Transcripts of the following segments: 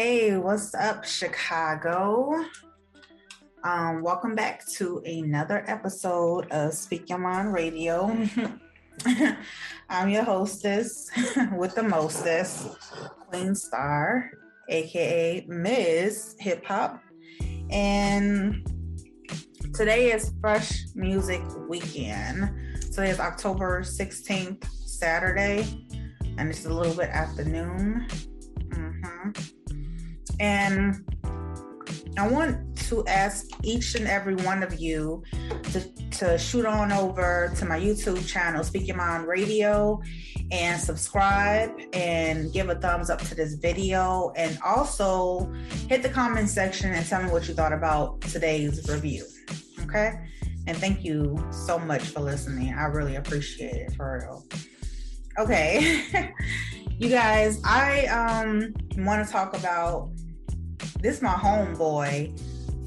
Hey, what's up, Chicago? Um, welcome back to another episode of Speak Your Mind Radio. I'm your hostess with the mostest, Queen Star, aka Ms. Hip Hop. And today is Fresh Music Weekend. Today is October 16th, Saturday, and it's a little bit afternoon. hmm And I want to ask each and every one of you to, to shoot on over to my YouTube channel, Speak Your Mind Radio, and subscribe and give a thumbs up to this video. And also hit the comment section and tell me what you thought about today's review. Okay. And thank you so much for listening. I really appreciate it for real. Okay. you guys, I um want to talk about this my homeboy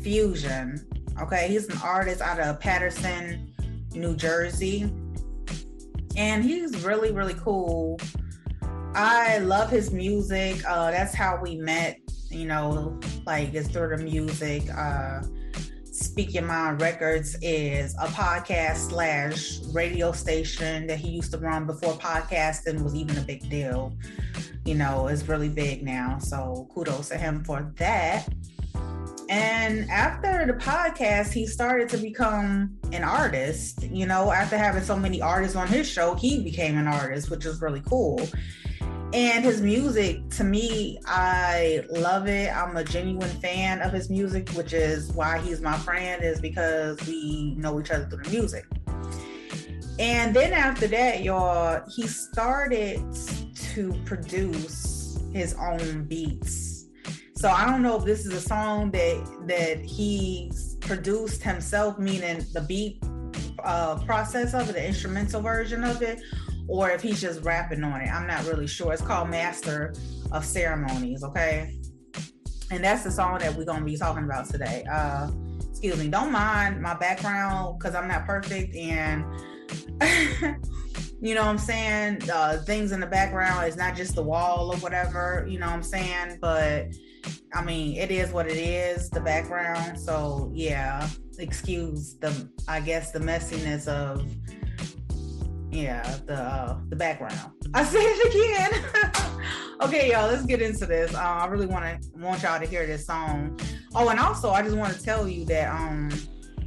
Fusion. Okay, he's an artist out of Paterson, New Jersey. And he's really, really cool. I love his music. Uh, that's how we met, you know, like it's through the music. Uh, Speak Your Mind Records is a podcast slash radio station that he used to run before podcasting was even a big deal. You know, it's really big now. So kudos to him for that. And after the podcast, he started to become an artist. You know, after having so many artists on his show, he became an artist, which is really cool. And his music, to me, I love it. I'm a genuine fan of his music, which is why he's my friend, is because we know each other through the music. And then after that, y'all, he started to produce his own beats. So I don't know if this is a song that that he produced himself, meaning the beat uh, process of it, the instrumental version of it, or if he's just rapping on it. I'm not really sure. It's called Master of Ceremonies, okay? And that's the song that we're gonna be talking about today. Uh, excuse me, don't mind my background because I'm not perfect and you know what I'm saying? Uh, things in the background is not just the wall or whatever, you know what I'm saying? But I mean, it is what it is, the background. So yeah, excuse the, I guess, the messiness of, yeah, the uh, the background. I say it again. okay, y'all, let's get into this. Uh, I really want to want y'all to hear this song. Oh, and also, I just want to tell you that, um,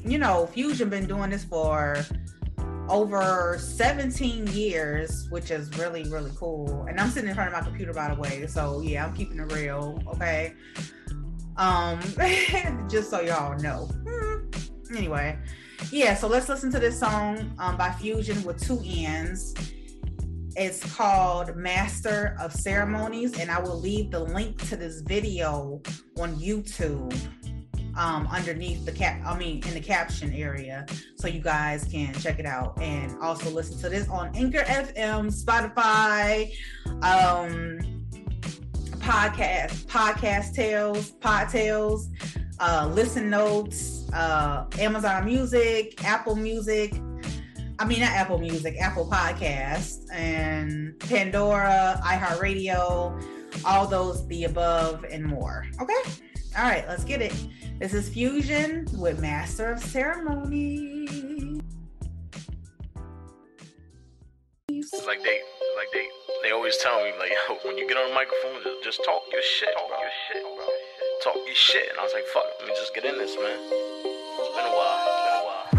you know, Fusion been doing this for over 17 years, which is really, really cool. And I'm sitting in front of my computer, by the way. So yeah, I'm keeping it real. Okay. Um, just so y'all know. Hmm. Anyway, yeah, so let's listen to this song um, by Fusion with two ends. It's called Master of Ceremonies, and I will leave the link to this video on YouTube um, underneath the cap, I mean, in the caption area, so you guys can check it out and also listen to this on Anchor FM, Spotify, um, podcast, podcast tales, pod tales, uh, listen notes, uh, Amazon Music, Apple Music. I mean, not Apple Music, Apple Podcast, and Pandora, iHeartRadio, all those, the above, and more. Okay. All right, let's get it. This is Fusion with Master of Ceremony. Like they, like they, they always tell me like, yo, when you get on the microphone, just, just talk your shit, talk your shit, bro. Shit, and I was like, fuck, let me just get in this, man. It's been a while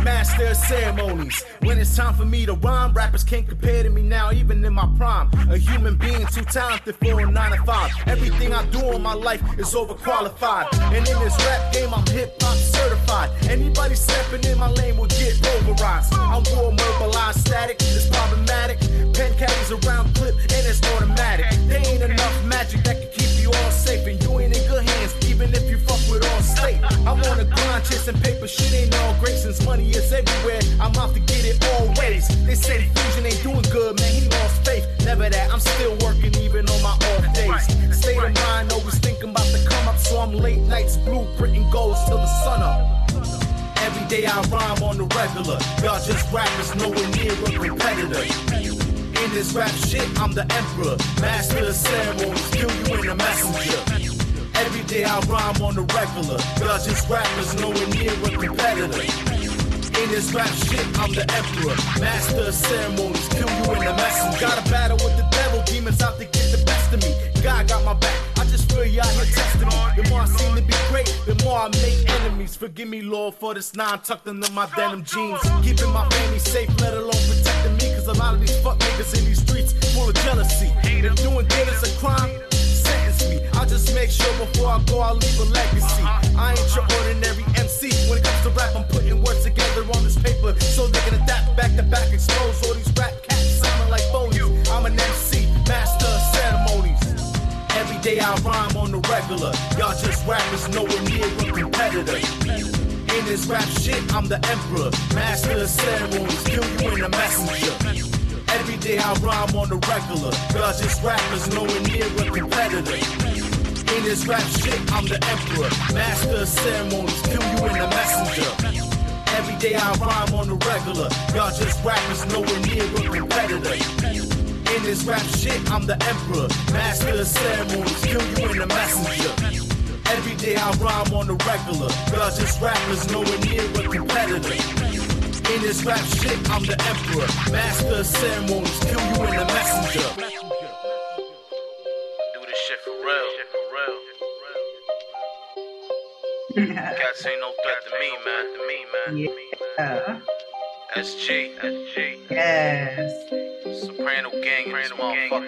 master of ceremonies. When it's time for me to rhyme, rappers can't compare to me now, even in my prime. A human being too talented for a 9 to 5. Everything I do in my life is overqualified. And in this rap game, I'm hip hop certified. Anybody stepping in my lane will get pulverized. I'm more mobilized, static, it's problematic. Pen carries around clip, and it's automatic. There ain't enough magic that can since money is everywhere. I'm out to get it always. They say Fusion ain't doing good, man. He lost faith. Never that. I'm still working even on my off days. State of mind, always thinking about the come up. So I'm late nights blueprinting goals till the sun up. Every day I rhyme on the regular. Y'all just rappers nowhere near a competitor. In this rap shit, I'm the emperor. Master of ceremonies, kill you in a messenger. Every day I rhyme on the regular. Y'all just rappers nowhere near a competitor. In this rap shit, I'm the emperor. Master of ceremonies, kill you in the messenger. Got a battle with the devil, demons out to get the best of me. God got my back, I just feel y'all here testing me. The more I seem to be great, the more I make enemies. Forgive me, Lord, for this nine tucked into my denim jeans. Keeping my family safe, let alone protecting me. Cause a lot of these fuck niggas in these streets full of jealousy. If doing good is a crime. I just make sure before I go, I leave a legacy. I ain't your ordinary MC. When it comes to rap, I'm putting words together on this paper so they can adapt back to back, expose all these rap cats sounding like phonies. I'm an MC, master of ceremonies. Every day I rhyme on the regular. Y'all just rappers nowhere near a competitor. In this rap shit, I'm the emperor, master of ceremonies. Kill you in a messenger. Every day I rhyme on the regular. Y'all just rappers nowhere near a competitor. In this rap shit, I'm the emperor. Master of ceremonies, kill you in the messenger. Day I rhyme on the regular. Y'all just rappers nowhere near a competitor. In this rap shit, I'm the emperor. Master of ceremonies, kill you in the messenger. Every day I rhyme on the regular. Y'all just rappers nowhere near a competitor. In this rap shit, I'm the emperor. Master of ceremonies, kill you in the messenger. Cats ain't no threat to me, man. To me, man. Yeah. SG. SG. Yes. Soprano gang in this motherfucker.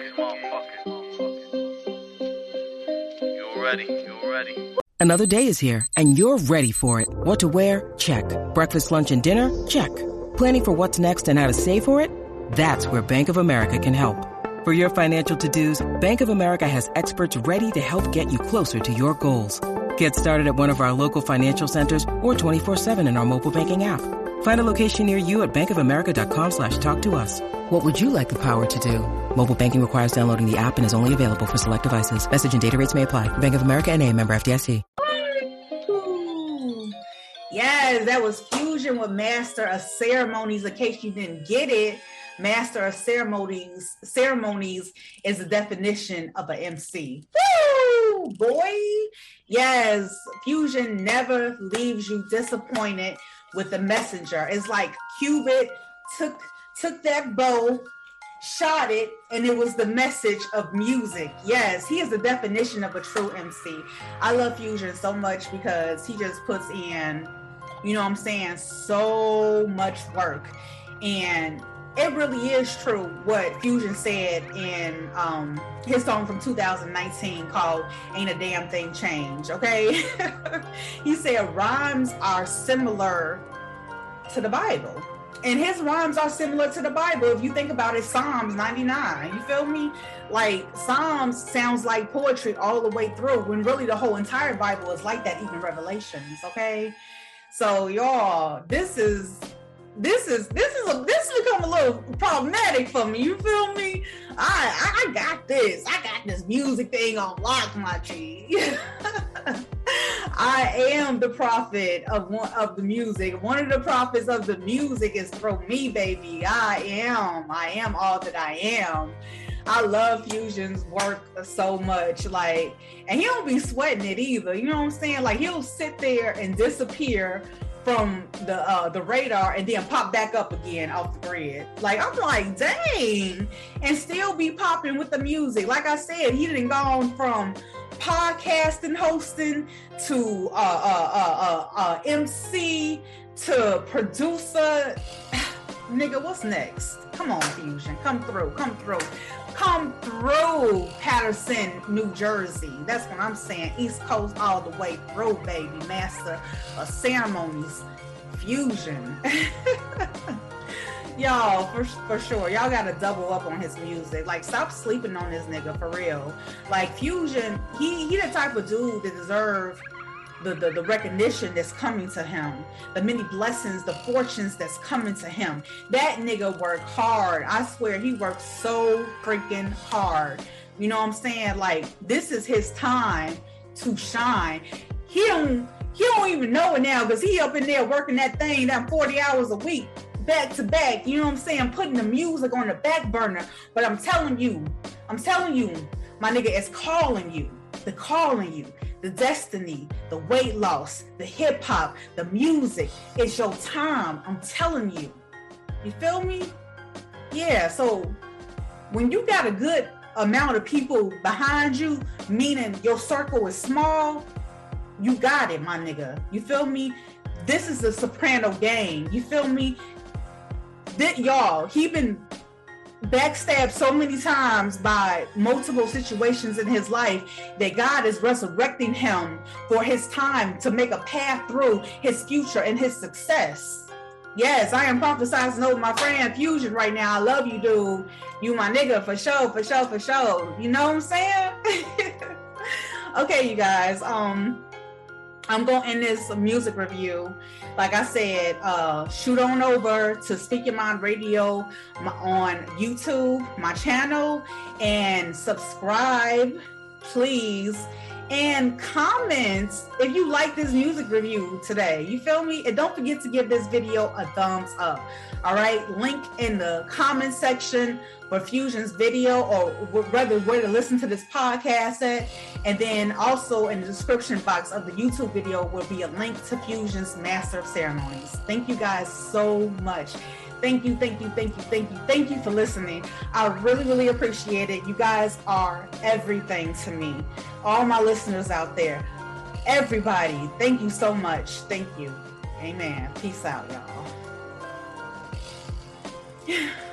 You ready? You ready? Another day is here, and you're ready for it. What to wear? Check. Breakfast, lunch, and dinner? Check. Planning for what's next and how to save for it? That's where Bank of America can help. For your financial to-dos, Bank of America has experts ready to help get you closer to your goals. Get started at one of our local financial centers or 24-7 in our mobile banking app. Find a location near you at bankofamerica.com slash talk to us. What would you like the power to do? Mobile banking requires downloading the app and is only available for select devices. Message and data rates may apply. Bank of America and a member FDIC. Yes, that was Fusion with Master of Ceremonies. In case you didn't get it, Master of Ceremonies ceremonies is the definition of an MC. Woo, boy. Yes, Fusion never leaves you disappointed with the messenger. It's like Cupid took took that bow, shot it, and it was the message of music. Yes, he is the definition of a true MC. I love Fusion so much because he just puts in, you know what I'm saying, so much work. And it really is true what Fusion said in um, his song from 2019 called Ain't a Damn Thing Change. Okay. he said rhymes are similar to the Bible. And his rhymes are similar to the Bible. If you think about it, Psalms 99, you feel me? Like Psalms sounds like poetry all the way through, when really the whole entire Bible is like that, even Revelations. Okay. So, y'all, this is this is this is a this has become a little problematic for me. You feel me? I I got this. I got this music thing on lock, my G. I am the prophet of one of the music. One of the prophets of the music is through me, baby. I am. I am all that I am. I love Fusion's work so much. Like, and he don't be sweating it either. You know what I'm saying? Like he'll sit there and disappear from the uh, the radar and then pop back up again off the grid. Like I'm like, dang, and still be popping with the music. Like I said, he didn't gone from podcasting, hosting to uh, uh, uh, uh, uh MC to producer. Nigga, what's next? Come on, Fusion, come through, come through come through Paterson, New Jersey. That's what I'm saying. East Coast all the way through, baby. Master of ceremonies, fusion. y'all, for, for sure. Y'all gotta double up on his music. Like, stop sleeping on this nigga for real. Like, fusion, he he the type of dude that deserve the, the, the recognition that's coming to him, the many blessings, the fortunes that's coming to him. That nigga worked hard. I swear he worked so freaking hard. You know what I'm saying? Like this is his time to shine. He don't he don't even know it now because he up in there working that thing that 40 hours a week back to back. You know what I'm saying? Putting the music on the back burner. But I'm telling you, I'm telling you, my nigga is calling you. The calling you the destiny, the weight loss, the hip hop, the music. It's your time. I'm telling you. You feel me? Yeah. So when you got a good amount of people behind you, meaning your circle is small, you got it, my nigga. You feel me? This is a soprano game. You feel me? That y'all, he been backstabbed so many times by multiple situations in his life that God is resurrecting him for his time to make a path through his future and his success. Yes, I am prophesizing over my friend Fusion right now. I love you, dude. You my nigga for sure, for sure, for sure. You know what I'm saying? okay, you guys. Um, I'm going to end this music review. Like I said, uh, shoot on over to Speak Your Mind Radio on YouTube, my channel, and subscribe, please and comments if you like this music review today. You feel me? And don't forget to give this video a thumbs up. All right, link in the comment section for Fusion's video or rather where to listen to this podcast at. And then also in the description box of the YouTube video will be a link to Fusion's Master of Ceremonies. Thank you guys so much. Thank you, thank you, thank you, thank you, thank you for listening. I really, really appreciate it. You guys are everything to me. All my listeners out there, everybody, thank you so much. Thank you. Amen. Peace out, y'all.